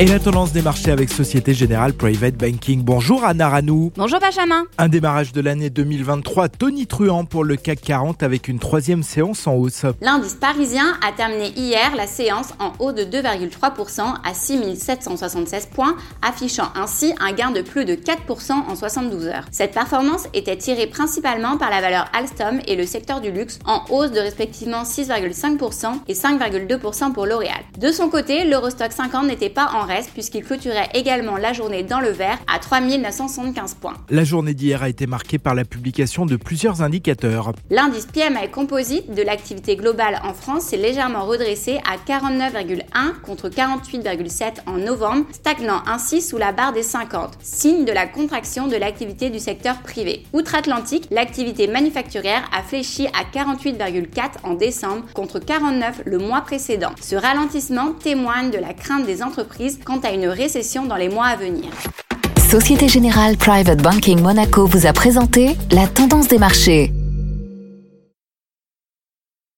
Et la tendance des marchés avec Société Générale Private Banking. Bonjour Anna Ranou. Bonjour Benjamin. Un démarrage de l'année 2023 tonitruant pour le CAC 40 avec une troisième séance en hausse. L'indice parisien a terminé hier la séance en haut de 2,3% à 6776 points, affichant ainsi un gain de plus de 4% en 72 heures. Cette performance était tirée principalement par la valeur Alstom et le secteur du luxe en hausse de respectivement 6,5% et 5,2% pour L'Oréal. De son côté, l'Eurostock 50 n'était pas en reste puisqu'il clôturait également la journée dans le vert à 3975 points. La journée d'hier a été marquée par la publication de plusieurs indicateurs. L'indice PMI composite de l'activité globale en France s'est légèrement redressé à 49,1 contre 48,7 en novembre, stagnant ainsi sous la barre des 50, signe de la contraction de l'activité du secteur privé. Outre-Atlantique, l'activité manufacturière a fléchi à 48,4 en décembre contre 49 le mois précédent. Ce ralentissement témoigne de la crainte des quant à une récession dans les mois à venir. Société Générale Private Banking Monaco vous a présenté la tendance des marchés.